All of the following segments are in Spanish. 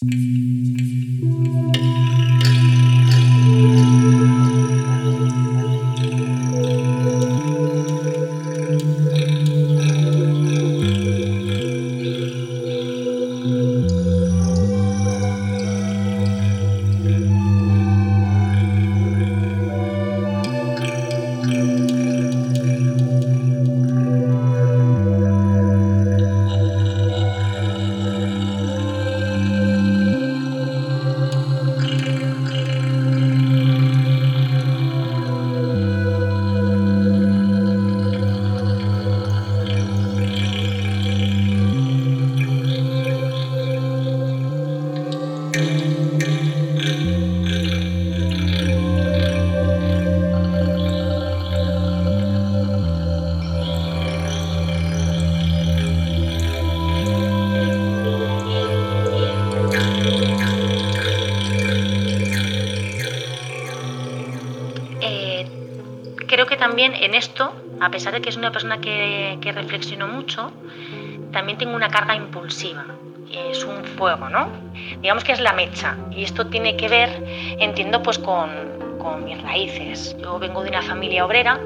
también a pesar de que es una persona que, reflexionó mucho, también tengo una carga impulsiva. Es un fuego, ¿no? Digamos que es la mecha. Y esto tiene que ver, entiendo, pues con, mis raíces. Yo vengo de una familia obrera,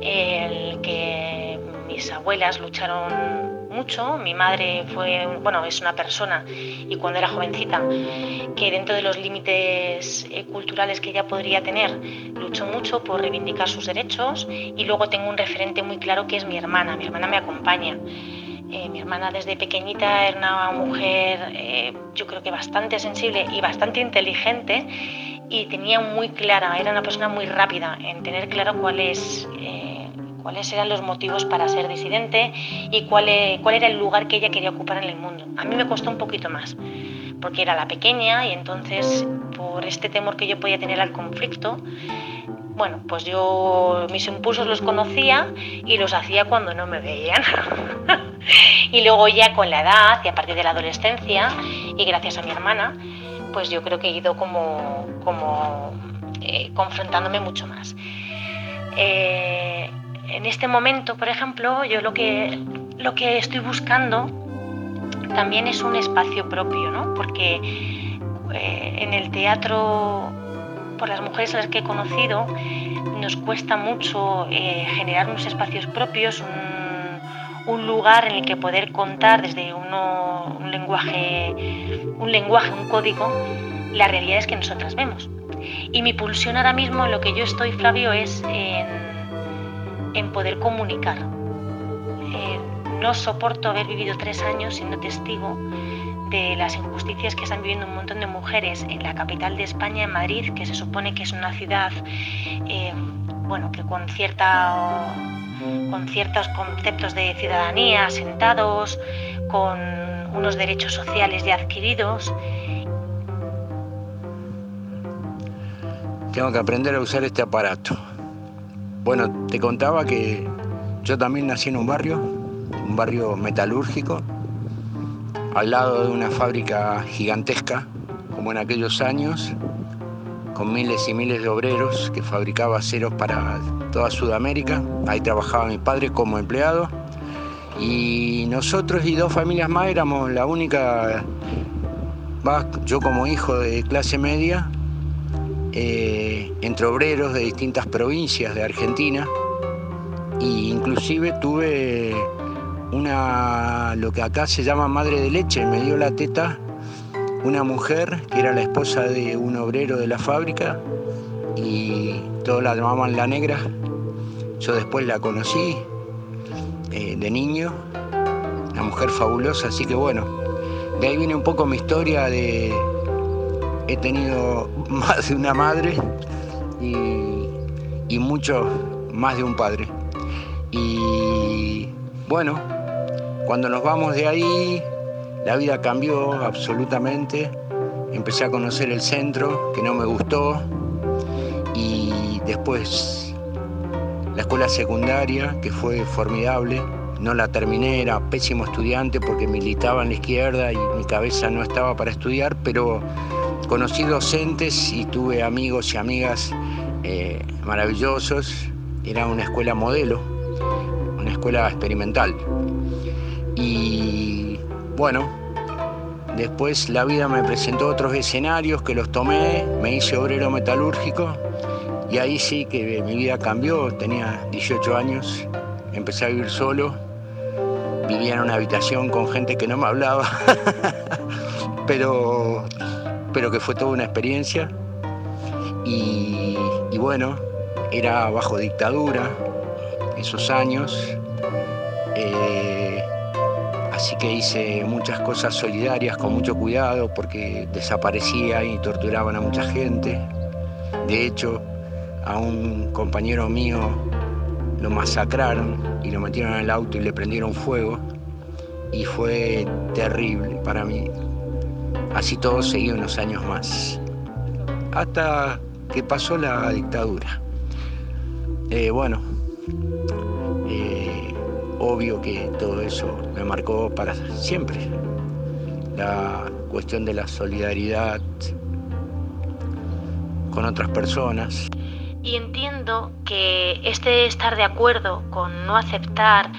que mis abuelas lucharon mucho. Mi madre fue, bueno, es una persona y cuando era jovencita, que dentro de los límites eh, culturales que ella podría tener, luchó mucho por reivindicar sus derechos y luego tengo un referente muy claro que es mi hermana. Mi hermana me acompaña. Eh, mi hermana desde pequeñita era una mujer, eh, yo creo que bastante sensible y bastante inteligente y tenía muy clara, era una persona muy rápida en tener claro cuál es cuáles eran los motivos para ser disidente y cuál, e, cuál era el lugar que ella quería ocupar en el mundo. A mí me costó un poquito más, porque era la pequeña y entonces por este temor que yo podía tener al conflicto, bueno, pues yo mis impulsos los conocía y los hacía cuando no me veían. y luego ya con la edad y a partir de la adolescencia y gracias a mi hermana, pues yo creo que he ido como, como eh, confrontándome mucho más. Eh, en este momento, por ejemplo, yo lo que, lo que estoy buscando también es un espacio propio, ¿no? Porque eh, en el teatro, por las mujeres a las que he conocido, nos cuesta mucho eh, generar unos espacios propios, un, lugar en el que poder contar desde un lenguaje, un lenguaje, un código, las realidades que nosotras vemos. Y mi pulsión ahora mismo, en lo que yo estoy, Flavio, es en en poder comunicar. Eh, no soporto haber vivido tres años siendo testigo de las injusticias que están viviendo un montón de mujeres en la capital de España, en Madrid, que se supone que es una ciudad eh, bueno, que con, con ciertos conceptos de ciudadanía asentados, con unos derechos sociales ya adquiridos. Tengo que aprender a usar este aparato. Bueno, te contaba que yo también nací en un barrio, un barrio metalúrgico, al lado de una fábrica gigantesca, como en aquellos años, con miles y miles de obreros que fabricaba aceros para toda Sudamérica. Ahí trabajaba mi padre como empleado y nosotros y dos familias más éramos la única, yo como hijo de clase media, eh, entre obreros de distintas provincias de Argentina e inclusive tuve una lo que acá se llama madre de leche, me dio la teta una mujer que era la esposa de un obrero de la fábrica y todos la llamaban la negra. Yo después la conocí eh, de niño, una mujer fabulosa, así que bueno, de ahí viene un poco mi historia de he tenido más de una madre y, mucho más de un padre. Y bueno, cuando nos vamos de ahí, la vida cambió absolutamente. Empecé a conocer el centro, que no me gustó, y después la escuela secundaria, que fue formidable. No la terminé, era pésimo estudiante porque militaba en la izquierda y mi cabeza no estaba para estudiar, pero conocí docentes y tuve amigos y amigas eh, maravillosos. Era una escuela modelo, una escuela experimental. Y bueno, Después la vida me presentó otros escenarios que los tomé, me hice obrero metalúrgico y ahí sí que mi vida cambió, tenía 18 años, empecé a vivir solo, vivía en una habitación con gente que no me hablaba, pero, pero que fue toda una experiencia y, bueno, era bajo dictadura esos años. Eh, así que hice muchas cosas solidarias con mucho cuidado porque desaparecía y torturaban a mucha gente. De hecho, a un compañero mío lo masacraron y lo metieron en el auto y le prendieron fuego. Y fue terrible para mí. Así todo seguía unos años más. Hasta que pasó la dictadura. Eh, bueno, eh, obvio que todo eso me marcó para siempre. La cuestión de la solidaridad con otras personas. Y entiendo que este estar de acuerdo con no aceptar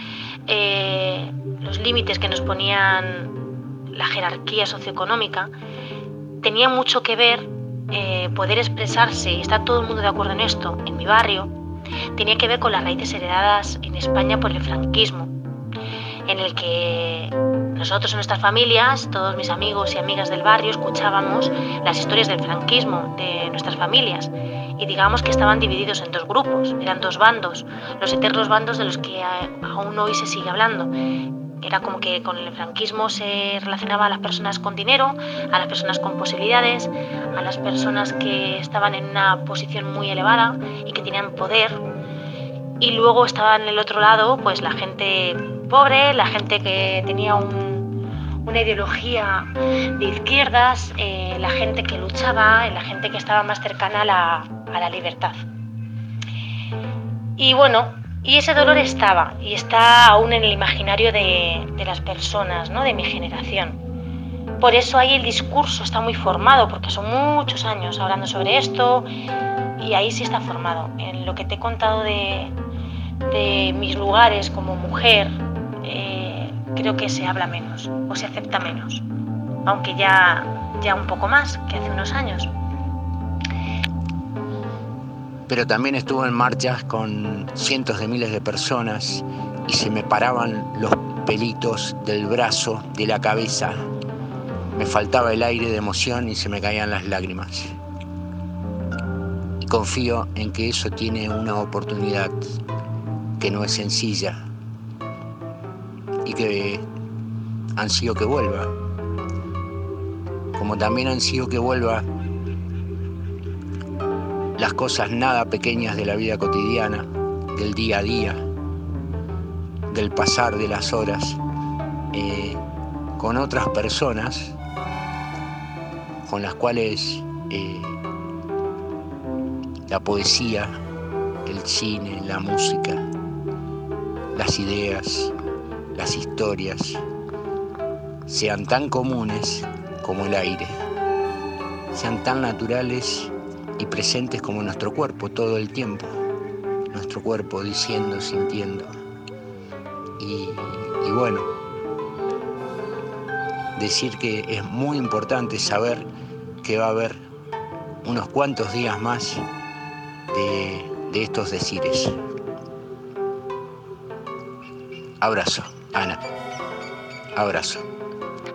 eh, los límites que nos ponían la jerarquía socioeconómica tenía mucho que ver eh, poder expresarse, y está todo el mundo de acuerdo en esto, en mi barrio, tenía que ver con las raíces heredadas en España por el franquismo, en el que nosotros en nuestras familias, todos mis amigos y amigas del barrio, escuchábamos las historias del franquismo de nuestras familias y digamos que estaban divididos en dos grupos, eran dos bandos, los eternos bandos de los que aún hoy se sigue hablando. Era como que con el franquismo se relacionaba a las personas con dinero, a las personas con posibilidades, a las personas que estaban en una posición muy elevada y que tenían poder. Y luego estaba en el otro lado, pues la gente pobre, la gente que tenía una ideología de izquierdas, eh, la gente que luchaba, la gente que estaba más cercana a la, a la libertad. Y bueno, y ese dolor estaba y está aún en el imaginario de, las personas, ¿no? de mi generación. Por eso ahí el discurso está muy formado, porque son muchos años hablando sobre esto y ahí sí está formado. En lo que te he contado de, mis lugares como mujer, eh, creo que se habla menos o se acepta menos, aunque ya, ya un poco más que hace unos años pero también estuvo en marchas con cientos de miles de personas y se me paraban los pelitos del brazo, de la cabeza. Me faltaba el aire de emoción y se me caían las lágrimas. Y confío en que eso tiene una oportunidad que no es sencilla y que ansío que vuelva. Como también ansío que vuelva las cosas nada pequeñas de la vida cotidiana, del día a día, del pasar de las horas eh, con otras personas con las cuales eh, la poesía, el cine, la música, las ideas, las historias sean tan comunes como el aire, sean tan naturales y presentes como nuestro cuerpo todo el tiempo. Nuestro cuerpo diciendo, sintiendo. Y, bueno, decir que es muy importante saber que va a haber unos cuantos días más de, estos decires. Abrazo, Ana. Abrazo.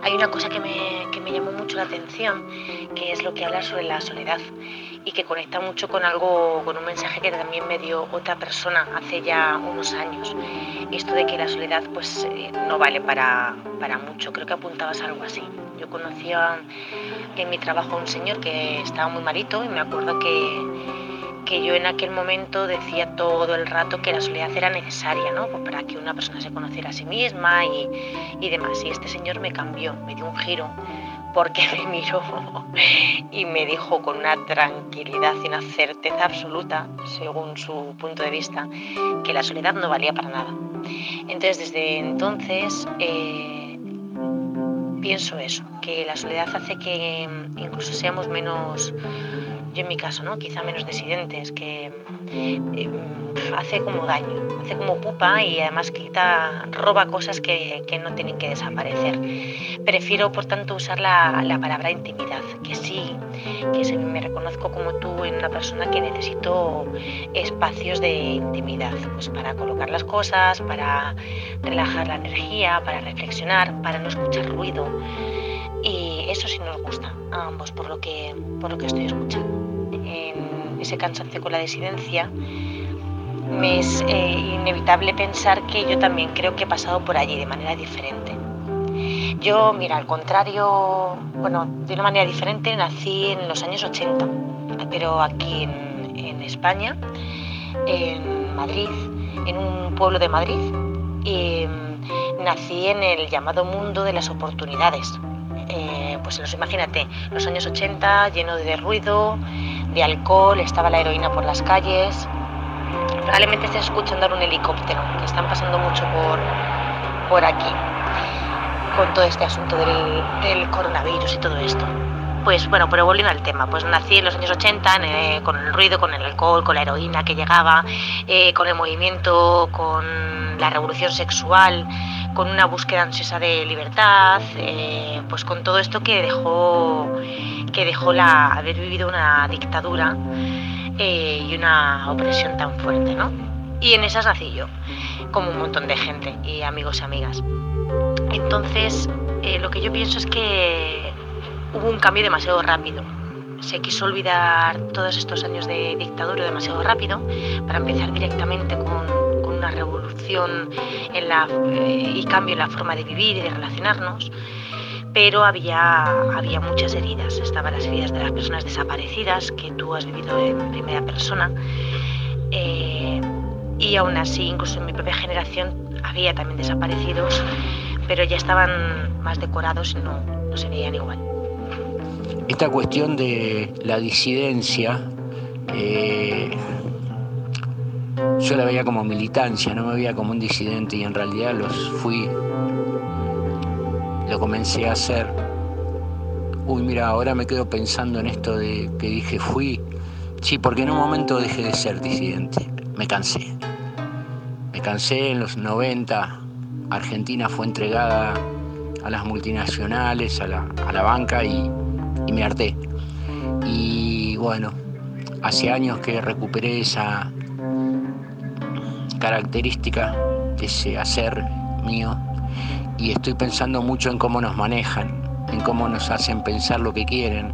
Hay una cosa que me, que me llamó mucho la atención, que es lo que habla sobre la soledad y que conecta mucho con algo, con un mensaje que también me dio otra persona hace ya unos años. Esto de que la soledad pues eh, no vale para, para mucho, creo que apuntabas algo así. Yo conocía en mi trabajo a un señor que estaba muy malito y me acuerdo que, que yo en aquel momento decía todo el rato que la soledad era necesaria, ¿no? Pues para que una persona se conociera a sí misma y, y demás. Y este señor me cambió, me dio un giro porque me miró y me dijo con una tranquilidad y una certeza absoluta, según su punto de vista, que la soledad no valía para nada. Entonces, desde entonces, eh, pienso eso, que la soledad hace que incluso seamos menos, yo en mi caso, ¿no? quizá menos disidentes, que eh, hace como daño, hace como pupa y además quita, roba cosas que, que no tienen que desaparecer. Prefiero, por tanto, usar la, la palabra intimidad, que sí, que me reconozco como tú en una persona que necesito espacios de intimidad, pues para colocar las cosas, para relajar la energía, para reflexionar, para no escuchar ruido. Y eso sí nos gusta a ambos, por lo que, por lo que estoy escuchando en ese cansancio con la disidencia, me es eh, inevitable pensar que yo también creo que he pasado por allí de manera diferente. Yo, mira, al contrario, bueno, de una manera diferente, nací en los años 80, pero aquí en, en España, en Madrid, en un pueblo de Madrid, y mm, nací en el llamado mundo de las oportunidades. Eh, pues los imagínate, los años 80, lleno de ruido, de alcohol, estaba la heroína por las calles. Probablemente estés escuchando ahora un helicóptero, que están pasando mucho por, por aquí, con todo este asunto del, coronavirus y todo esto. Pues bueno, pero volviendo al tema, pues nací en los años 80 eh, con el ruido, con el alcohol, con la heroína que llegaba, eh, con el movimiento, con la revolución sexual, con una búsqueda ansiosa de libertad, eh, pues con todo esto que dejó, que dejó la, haber vivido una dictadura y una opresión tan fuerte, ¿no? Y en esas nací yo, como un montón de gente y amigos y amigas. Entonces, lo que yo pienso es que hubo un cambio demasiado rápido. Se quiso olvidar todos estos años de dictadura demasiado rápido para empezar directamente con una revolución eh, y cambio en la forma de vivir y de relacionarnos, pero había, había muchas heridas. Estaban las heridas de las personas desaparecidas, que tú has vivido en primera persona, eh, y aún así, incluso en mi propia generación, había también desaparecidos, pero ya estaban más decorados y no, no se veían igual. Esta cuestión de la disidencia eh, yo la veía como militancia, no me veía como un disidente y en realidad los fui, lo comencé a hacer. Uy, mira, ahora me quedo pensando en esto de que dije fui. Sí, porque en un momento dejé de ser disidente, me cansé. Me cansé en los 90, Argentina fue entregada a las multinacionales, a la, banca y, y me harté. Y bueno, hace años que recuperé esa, característica ese hacer mío y estoy pensando mucho en cómo nos manejan, en cómo nos hacen pensar lo que quieren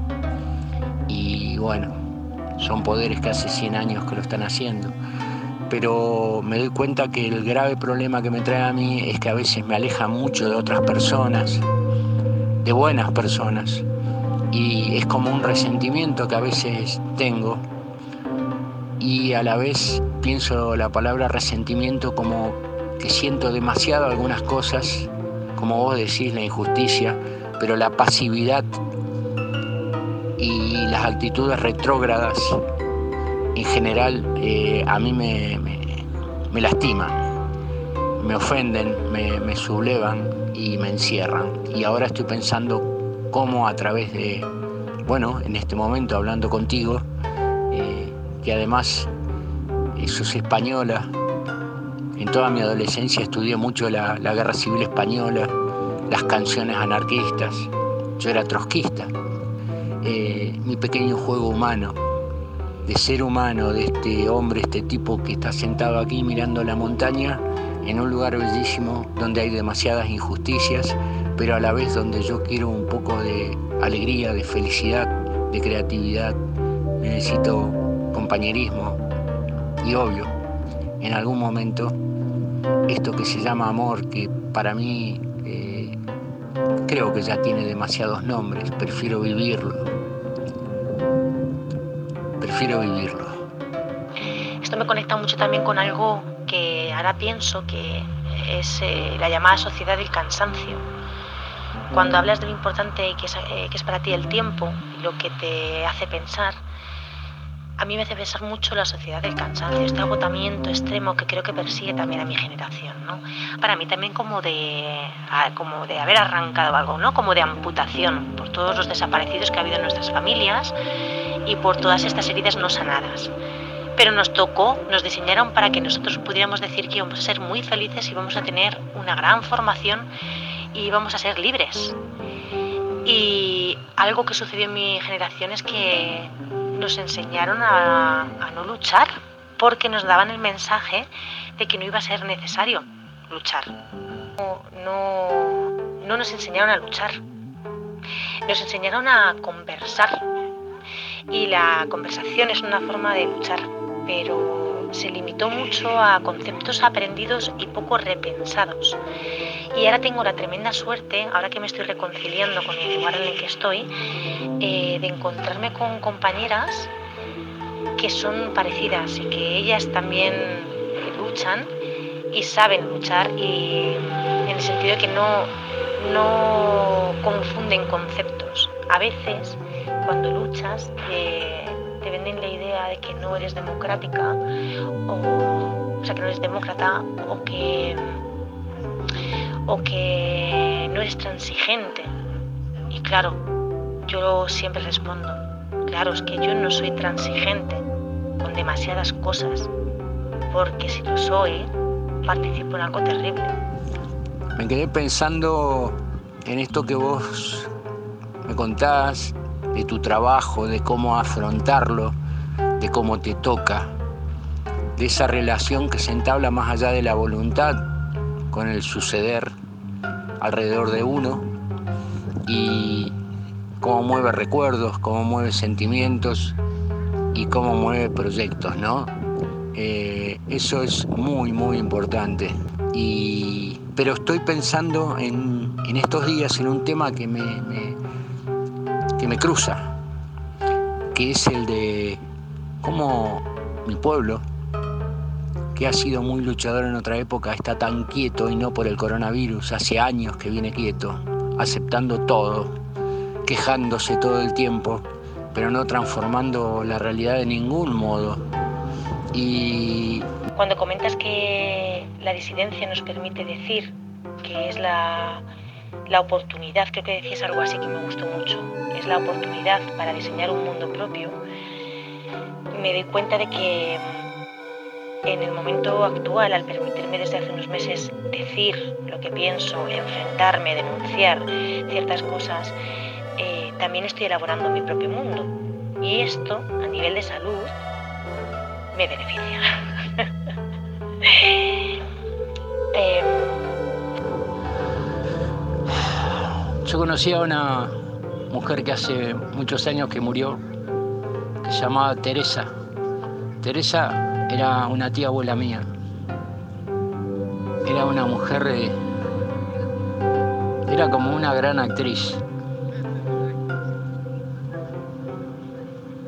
y bueno, son poderes que hace 100 años que lo están haciendo. Pero me doy cuenta que el grave problema que me trae a mí es que a veces me aleja mucho de otras personas, de buenas personas, y es como un resentimiento que a veces tengo y a la vez pienso la palabra resentimiento como que siento demasiado algunas cosas, como vos decís, la injusticia, pero la pasividad y las actitudes retrógradas en general eh, a mí me, me, lastiman, me ofenden, me, me sublevan y me encierran. Y ahora estoy pensando cómo a través de, bueno, en este momento hablando contigo, que además sos española. En toda mi adolescencia estudié mucho la, guerra civil española, las canciones anarquistas. Yo era trotskista. Eh, mi pequeño juego humano, de ser humano, de este hombre, este tipo que está sentado aquí mirando la montaña, en un lugar bellísimo donde hay demasiadas injusticias, pero a la vez donde yo quiero un poco de alegría, de felicidad, de creatividad. Necesito compañerismo y obvio, en algún momento, esto que se llama amor, que para mí eh, creo que ya tiene demasiados nombres, prefiero vivirlo. Prefiero vivirlo. Esto me conecta mucho también con algo que ahora pienso que es eh, la llamada sociedad del cansancio. Cuando hablas de lo importante que es, eh, que es para ti el tiempo, lo que te hace pensar, a mí me hace pensar mucho la sociedad del cansancio, este agotamiento extremo que creo que persigue también a mi generación, ¿no? Para mí también como de, como de haber arrancado algo, ¿no? Como de amputación por todos los desaparecidos que ha habido en nuestras familias y por todas estas heridas no sanadas. Pero nos tocó, nos diseñaron para que nosotros pudiéramos decir que íbamos a ser muy felices y vamos a tener una gran formación y íbamos a ser libres. Y algo que sucedió en mi generación es que nos enseñaron a, a no luchar porque nos daban el mensaje de que no iba a ser necesario luchar. No, no, nos enseñaron a luchar, nos enseñaron a conversar. Y la conversación es una forma de luchar, pero se limitó mucho a conceptos aprendidos y poco repensados. Y ahora tengo la tremenda suerte, ahora que me estoy reconciliando con el lugar en el que estoy, eh, de encontrarme con compañeras que son parecidas y que ellas también luchan y saben luchar y en el sentido de que no, no confunden conceptos. A veces cuando luchas venden la idea de que no eres democrática o, sea que no eres demócrata o que o que no eres transigente. Y claro, yo siempre respondo, claro, es que yo no soy transigente con demasiadas cosas, porque si lo soy, participo en algo terrible. Me quedé pensando en esto que vos me contás, de tu trabajo, de cómo afrontarlo, de cómo te toca, de esa relación que se entabla más allá de la voluntad con el suceder alrededor de uno y cómo mueve recuerdos, cómo mueve sentimientos y cómo mueve proyectos, ¿no? Eh, eso es muy, muy importante. Y, pero estoy pensando en, estos días en un tema que me, que me cruza, que es el de cómo mi pueblo, que ha sido muy luchador en otra época, está tan quieto y no por el coronavirus, hace años que viene quieto, aceptando todo, quejándose todo el tiempo, pero no transformando la realidad de ningún modo. Y cuando comentas que la disidencia nos permite decir que es la, la oportunidad, creo que decías algo así que me gustó mucho, es la oportunidad para diseñar un mundo propio, me doy cuenta de que en el momento actual, al permitirme desde hace unos meses decir lo que pienso, enfrentarme, denunciar ciertas cosas, eh, también estoy elaborando mi propio mundo. Y esto, a nivel de salud, me beneficia. Em, Yo conocí a una mujer que hace muchos años que murió, que se llamaba Teresa. Teresa era una tía abuela mía. Era una mujer, eh, era como una gran actriz.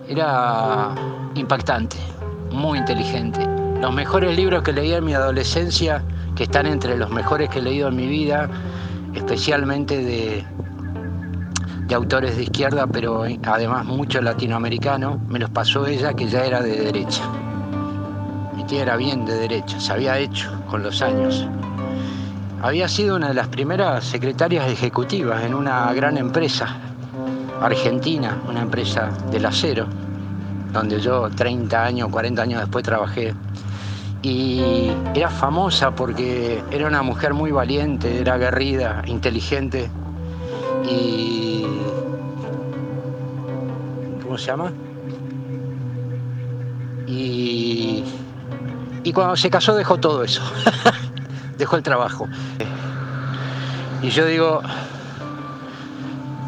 Era impactante muy inteligente. Los mejores libros que leí en mi adolescencia, que están entre los mejores que he leído en mi vida, especialmente de, de autores de izquierda, pero además mucho latinoamericano, me los pasó ella que ya era de derecha. Mi tía era bien de derecha, se había hecho con los años. Había sido una de las primeras secretarias ejecutivas en una gran empresa argentina, una empresa del acero donde yo 30 años, 40 años después trabajé. Y era famosa porque era una mujer muy valiente, era aguerrida, inteligente y... ¿Cómo se llama? Y, y cuando se casó dejó todo eso, dejó el trabajo. Y yo digo,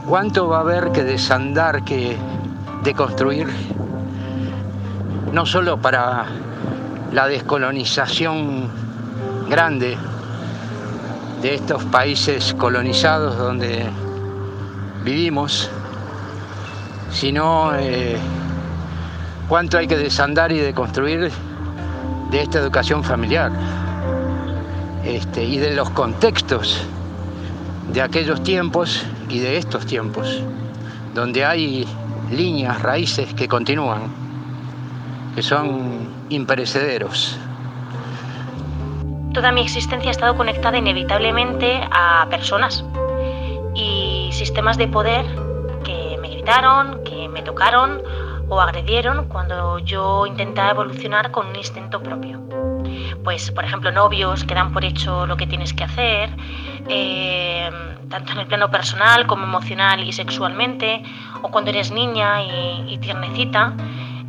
¿cuánto va a haber que desandar, que deconstruir no solo para la descolonización grande de estos países colonizados donde vivimos, sino eh, cuánto hay que desandar y deconstruir de esta educación familiar este, y de los contextos de aquellos tiempos y de estos tiempos, donde hay líneas, raíces que continúan que son imperecederos. Toda mi existencia ha estado conectada inevitablemente a personas y sistemas de poder que me gritaron, que me tocaron o agredieron cuando yo intentaba evolucionar con un instinto propio. Pues, por ejemplo, novios que dan por hecho lo que tienes que hacer, eh, tanto en el plano personal como emocional y sexualmente, o cuando eres niña y, tiernecita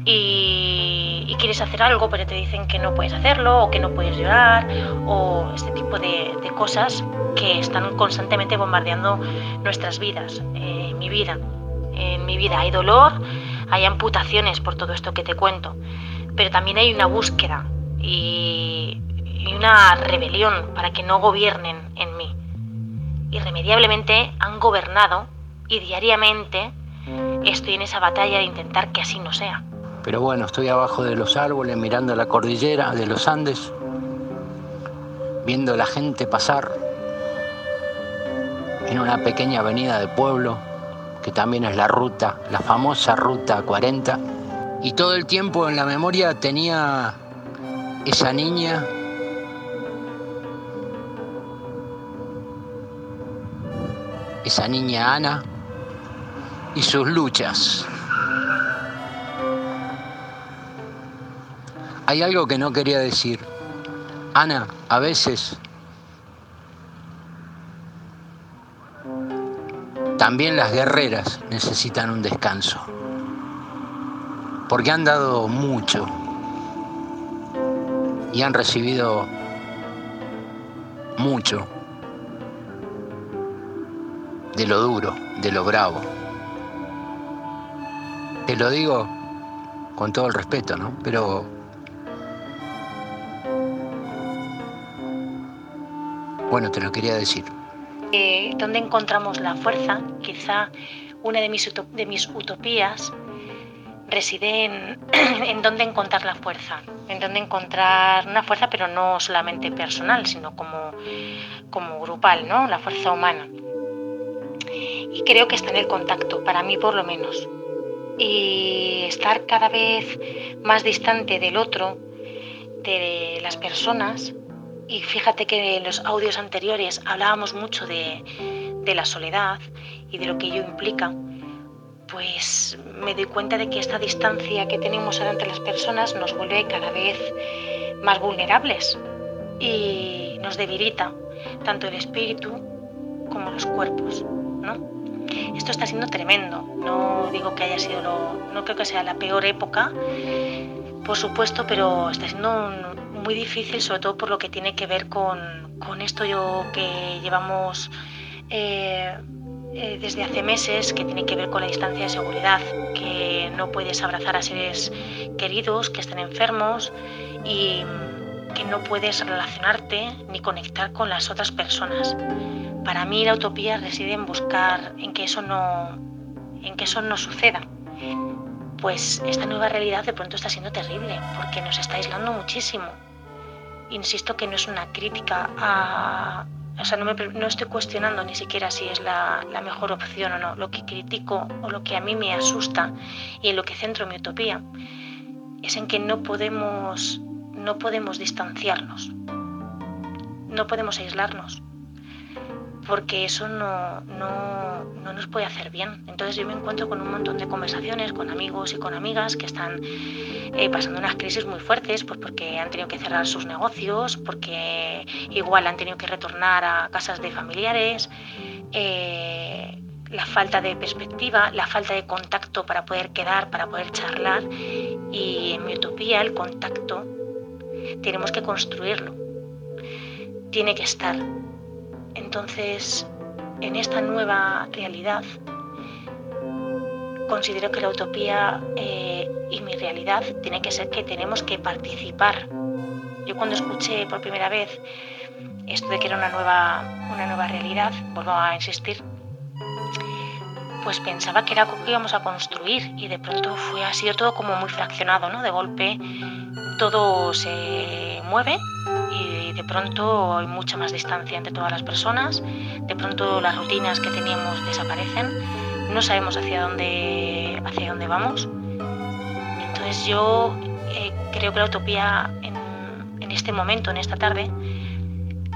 y, quieres hacer algo, pero te dicen que no puedes hacerlo, o que no puedes llorar, o este tipo de, cosas que están constantemente bombardeando nuestras vidas, eh, mi vida. En mi vida hay dolor, hay amputaciones por todo esto que te cuento, pero también hay una búsqueda y, una rebelión para que no gobiernen en mí. Irremediablemente han gobernado y diariamente estoy en esa batalla de intentar que así no sea. Pero bueno, estoy abajo de los árboles mirando la cordillera de los Andes, viendo la gente pasar en una pequeña avenida de pueblo, que también es la ruta, la famosa ruta 40. Y todo el tiempo en la memoria tenía esa niña esa niña Ana y sus luchas. Hay algo que no quería decir. Ana, a veces también las guerreras necesitan un descanso, porque han dado mucho y han recibido mucho de lo duro, de lo bravo. Te lo digo con todo el respeto, ¿no? Pero bueno, te lo quería decir. Eh, ¿Dónde encontramos la fuerza? Quizá una de mis, utopías reside en, en dónde encontrar la fuerza, en dónde encontrar una fuerza, pero no solamente personal, sino como, como grupal, ¿no? la fuerza humana. Y creo que está en el contacto, para mí por lo menos. Y estar cada vez más distante del otro, de las personas, y fíjate que en los audios anteriores hablábamos mucho de, de la soledad y de lo que ello implica pues me doy cuenta de que esta distancia que tenemos ante las personas nos vuelve cada vez más vulnerables y nos debilita tanto el espíritu como los cuerpos, ¿no? Esto está siendo tremendo. No digo que haya sido lo, no creo que sea la peor época, por supuesto, pero está siendo muy difícil, sobre todo por lo que tiene que ver con, con esto yo que llevamos eh, eh, desde hace meses que tiene que ver con la distancia de seguridad, que no puedes abrazar a seres queridos que estén enfermos y que no puedes relacionarte ni conectar con las otras personas. Para mí la utopía reside en buscar en que eso no, en que eso no suceda. Pues esta nueva realidad de pronto está siendo terrible porque nos está aislando muchísimo. Insisto que no es una crítica a, o sea, no, estoy cuestionando ni siquiera si es la, mejor opción o no. Lo que critico o lo que a mí me asusta y en lo que centro mi utopía es en que no podemos, no podemos distanciarnos, no podemos aislarnos porque eso no, no, no, nos puede hacer bien. Entonces yo me encuentro con un montón de conversaciones con amigos y con amigas que están eh, pasando unas crisis muy fuertes, pues porque han tenido que cerrar sus negocios, porque igual han tenido que retornar a casas de familiares. Eh, la falta de perspectiva, la falta de contacto para poder quedar, para poder charlar. Y en mi utopía el contacto tenemos que construirlo. Tiene que estar. Entonces, en esta nueva realidad, considero que la utopía eh, y mi realidad tiene que ser que tenemos que participar. Yo cuando escuché por primera vez esto de que era una nueva, una nueva realidad, vuelvo a insistir, pues pensaba que era algo que íbamos a construir y de pronto fue, ha sido todo como muy fraccionado, ¿no? De golpe todo se mueve de pronto hay mucha más distancia entre todas las personas, de pronto las rutinas que teníamos desaparecen, no sabemos hacia dónde, hacia dónde vamos. Entonces yo eh, creo que la utopía en, en este momento, en esta tarde,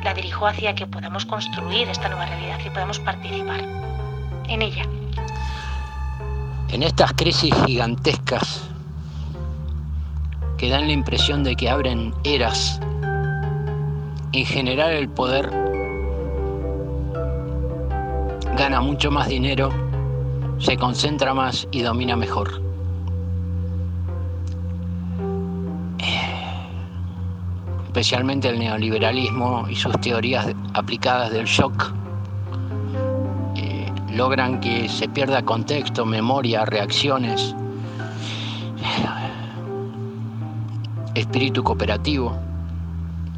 la dirijo hacia que podamos construir esta nueva realidad y podamos participar en ella. En estas crisis gigantescas que dan la impresión de que abren eras, en general el poder gana mucho más dinero, se concentra más y domina mejor. especialmente el neoliberalismo y sus teorías aplicadas del shock, eh, logran que se pierda contexto, memoria, reacciones, espíritu cooperativo,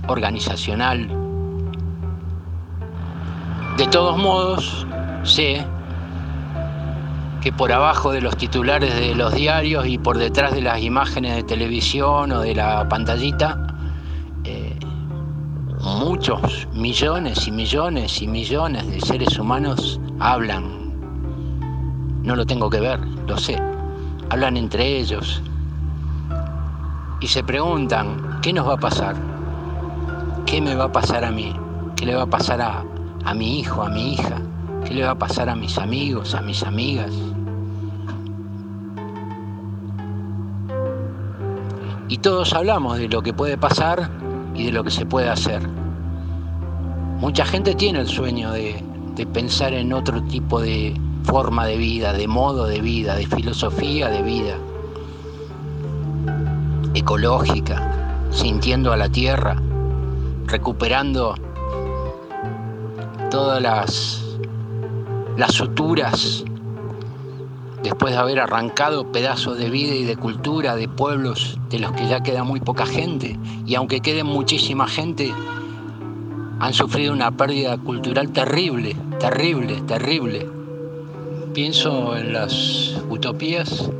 organizacional. De todos modos, sé que por abajo de los titulares de los diarios y por detrás de las imágenes de televisión o de la pantallita, muchos millones y millones y millones de seres humanos hablan. No lo tengo que ver, lo sé. Hablan entre ellos y se preguntan, ¿qué nos va a pasar? ¿Qué me va a pasar a mí? ¿Qué le va a pasar a, a mi hijo, a mi hija? ¿Qué le va a pasar a mis amigos, a mis amigas? Y todos hablamos de lo que puede pasar y de lo que se puede hacer. Mucha gente tiene el sueño de, pensar en otro tipo de forma de vida, de modo de vida, de filosofía de vida, ecológica, sintiendo a la tierra, recuperando todas las, suturas después de haber arrancado pedazos de vida y de cultura de pueblos de los que ya queda muy poca gente, y aunque quede muchísima gente, han sufrido una pérdida cultural terrible, terrible, terrible. Pienso en las utopías.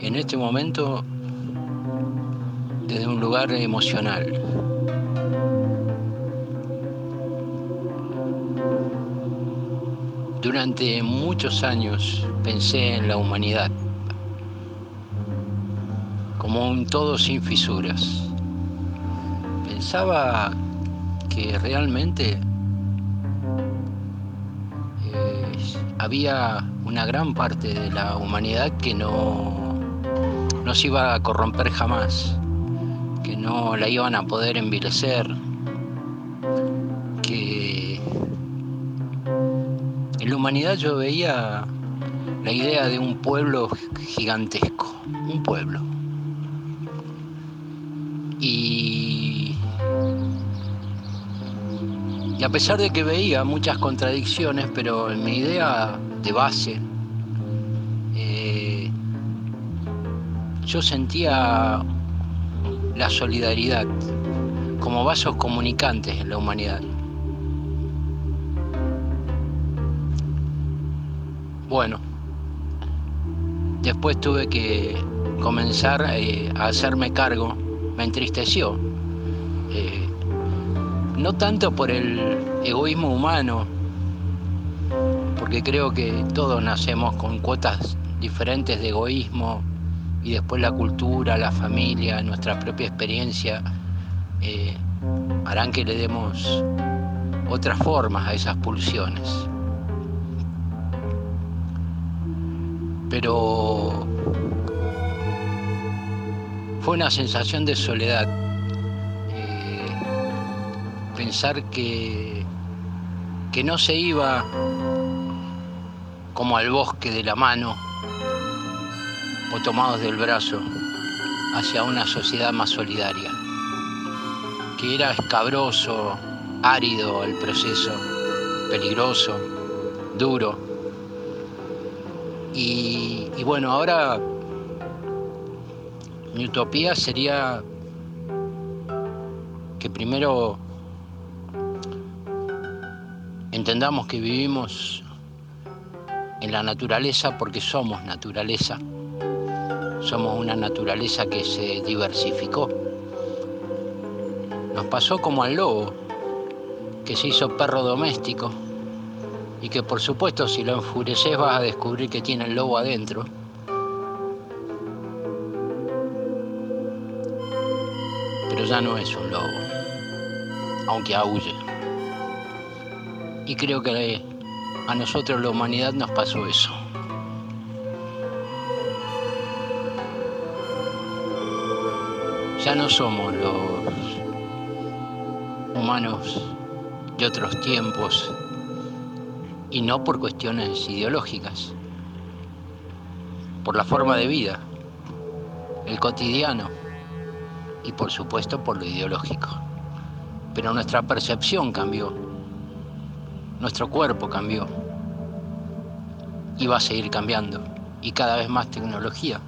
En este momento, desde un lugar emocional. Durante muchos años pensé en la humanidad como un todo sin fisuras. Pensaba que realmente eh, había una gran parte de la humanidad que no, no se iba a corromper jamás, que no la iban a poder envilecer, humanidad yo veía la idea de un pueblo gigantesco, un pueblo. Y, y a pesar de que veía muchas contradicciones, pero en mi idea de base, eh, yo sentía la solidaridad como vasos comunicantes en la humanidad. Bueno, después tuve que comenzar eh, a hacerme cargo, me entristeció. Eh, no tanto por el egoísmo humano, porque creo que todos nacemos con cuotas diferentes de egoísmo y después la cultura, la familia, nuestra propia experiencia eh, harán que le demos otras formas a esas pulsiones. pero fue una sensación de soledad. Eh, pensar que, que no se iba como al bosque de la mano o tomados del brazo hacia una sociedad más solidaria, que era escabroso, árido el proceso, peligroso, duro y, bueno, ahora mi utopía sería que primero entendamos que vivimos en la naturaleza porque somos naturaleza. Somos una naturaleza que se diversificó. Nos pasó como al lobo, que se hizo perro doméstico y que por supuesto si lo enfureces vas a descubrir que tiene el lobo adentro. Pero ya no es un lobo, aunque aúlle. Y creo que a nosotros la humanidad nos pasó eso. Ya no somos los humanos de otros tiempos y no por cuestiones ideológicas, por la forma de vida, el cotidiano y por supuesto por lo ideológico. Pero nuestra percepción cambió, nuestro cuerpo cambió y va a seguir cambiando y cada vez más tecnología.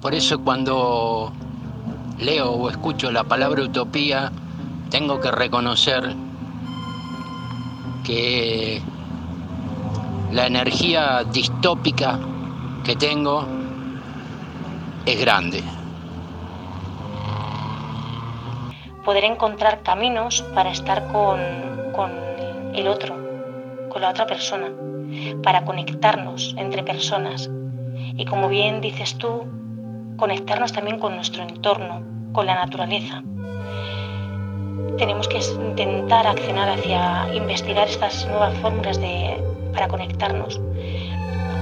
Por eso cuando leo o escucho la palabra utopía, tengo que reconocer que la energía distópica que tengo es grande. Poder encontrar caminos para estar con, el otro, con la otra persona, para conectarnos entre personas. Y como bien dices tú, conectarnos también con nuestro entorno, con la naturaleza. Tenemos que intentar accionar hacia investigar estas nuevas fórmulas de, para conectarnos,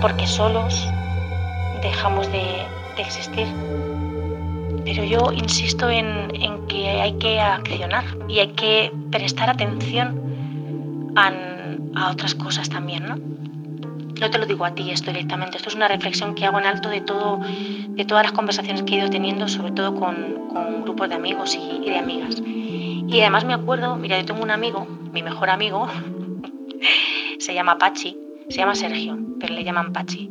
porque solos dejamos de, existir. Pero yo insisto en, en, que hay que accionar y hay que prestar atención a, a otras cosas también, ¿no? No te lo digo a ti esto directamente, esto es una reflexión que hago en alto de, todo, de todas las conversaciones que he ido teniendo, sobre todo con, grupos de amigos y, y, de amigas. Y además me acuerdo, mira, yo tengo un amigo, mi mejor amigo, se llama Pachi, se llama Sergio, pero le llaman Pachi.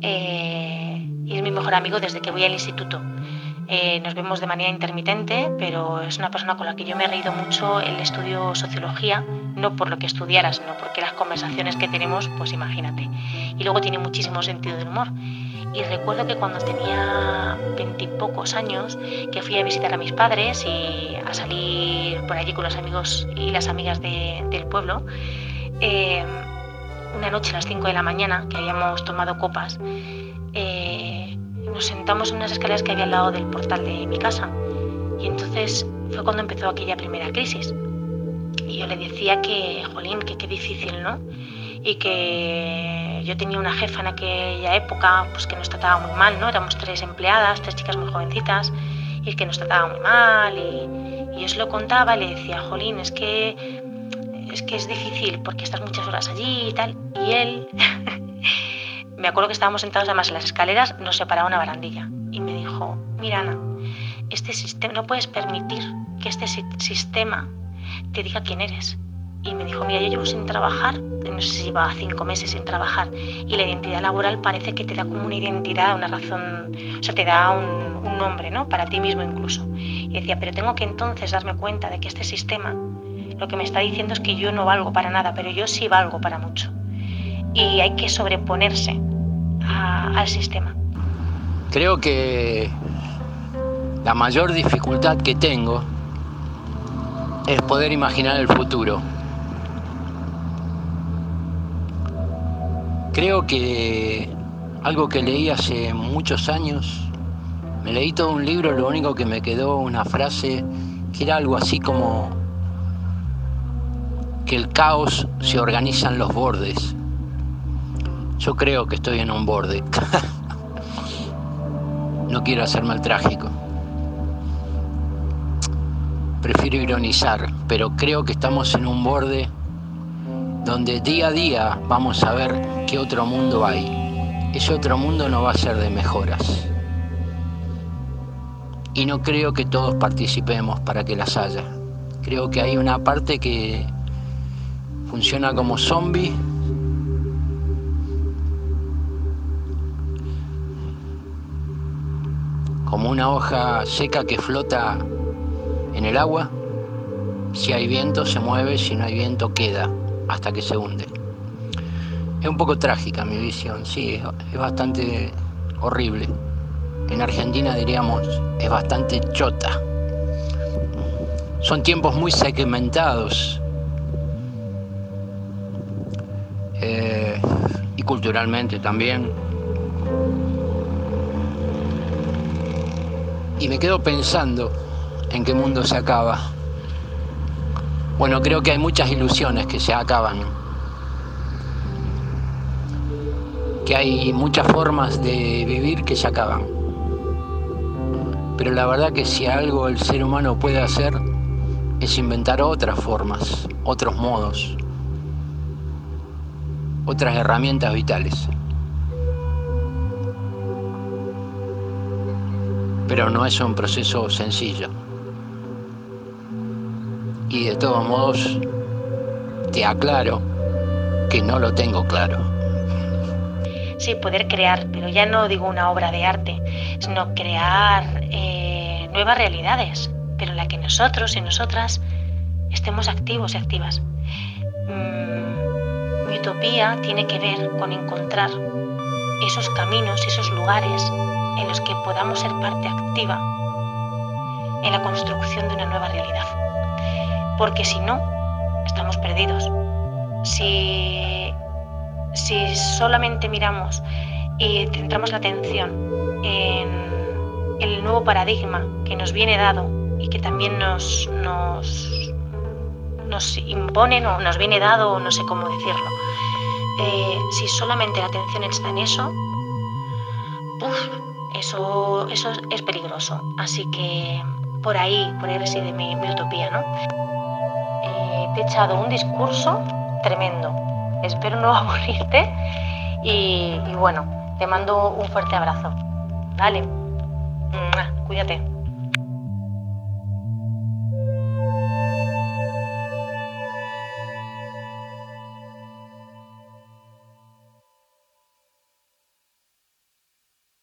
Eh, y es mi mejor amigo desde que voy al instituto. Eh, nos vemos de manera intermitente, pero es una persona con la que yo me he reído mucho. el estudio sociología, no por lo que estudiara, sino porque las conversaciones que tenemos, pues imagínate. Y luego tiene muchísimo sentido del humor. Y recuerdo que cuando tenía veintipocos años, que fui a visitar a mis padres y a salir por allí con los amigos y las amigas de, del pueblo, eh, una noche a las 5 de la mañana, que habíamos tomado copas, eh, nos sentamos en unas escaleras que había al lado del portal de mi casa. Y entonces fue cuando empezó aquella primera crisis. Y yo le decía que, jolín, que qué difícil, ¿no? Y que yo tenía una jefa en aquella época pues que nos trataba muy mal, ¿no? Éramos tres empleadas, tres chicas muy jovencitas, y que nos trataba muy mal. Y, y yo se lo contaba y le decía, jolín, es que es que es difícil porque estás muchas horas allí y tal. Y él, me acuerdo que estábamos sentados además en las escaleras, nos separaba una barandilla. Y me dijo, mira Ana, este sistema, no puedes permitir que este sistema te diga quién eres. Y me dijo, mira, yo llevo sin trabajar, no sé si lleva cinco meses sin trabajar, y la identidad laboral parece que te da como una identidad, una razón, o sea, te da un, un nombre, ¿no? Para ti mismo incluso. Y decía, pero tengo que entonces darme cuenta de que este sistema lo que me está diciendo es que yo no valgo para nada, pero yo sí valgo para mucho. Y hay que sobreponerse al sistema. Creo que la mayor dificultad que tengo es poder imaginar el futuro. Creo que algo que leí hace muchos años, me leí todo un libro, lo único que me quedó una frase que era algo así como que el caos se organiza en los bordes. Yo creo que estoy en un borde. no quiero hacerme el trágico. Prefiero ironizar, pero creo que estamos en un borde donde día a día vamos a ver qué otro mundo hay. Ese otro mundo no va a ser de mejoras. Y no creo que todos participemos para que las haya. Creo que hay una parte que funciona como zombie. Como una hoja seca que flota en el agua. Si hay viento se mueve, si no hay viento queda hasta que se hunde. Es un poco trágica mi visión, sí, es bastante horrible. En Argentina diríamos, es bastante chota. Son tiempos muy segmentados, Eh, y culturalmente también. Y me quedo pensando en qué mundo se acaba. Bueno, creo que hay muchas ilusiones que se acaban. Que hay muchas formas de vivir que se acaban. Pero la verdad que si algo el ser humano puede hacer es inventar otras formas, otros modos, otras herramientas vitales. Pero no es un proceso sencillo. Y de todos modos, te aclaro que no lo tengo claro. Sí, poder crear, pero ya no digo una obra de arte, sino crear eh, nuevas realidades, pero en la que nosotros y nosotras estemos activos y activas. Mm, mi utopía tiene que ver con encontrar esos caminos, esos lugares en los que podamos ser parte activa en la construcción de una nueva realidad. Porque si no, estamos perdidos. Si, si solamente miramos y centramos la atención en el nuevo paradigma que nos viene dado y que también nos, nos, nos imponen o nos viene dado, no sé cómo decirlo, eh, si solamente la atención está en eso, eso, eso es peligroso. Así que por ahí, por ahí reside mi, utopía, ¿no? Eh, te he echado un discurso tremendo. Espero no aburrirte y, bueno, te mando un fuerte abrazo. Dale, cuídate.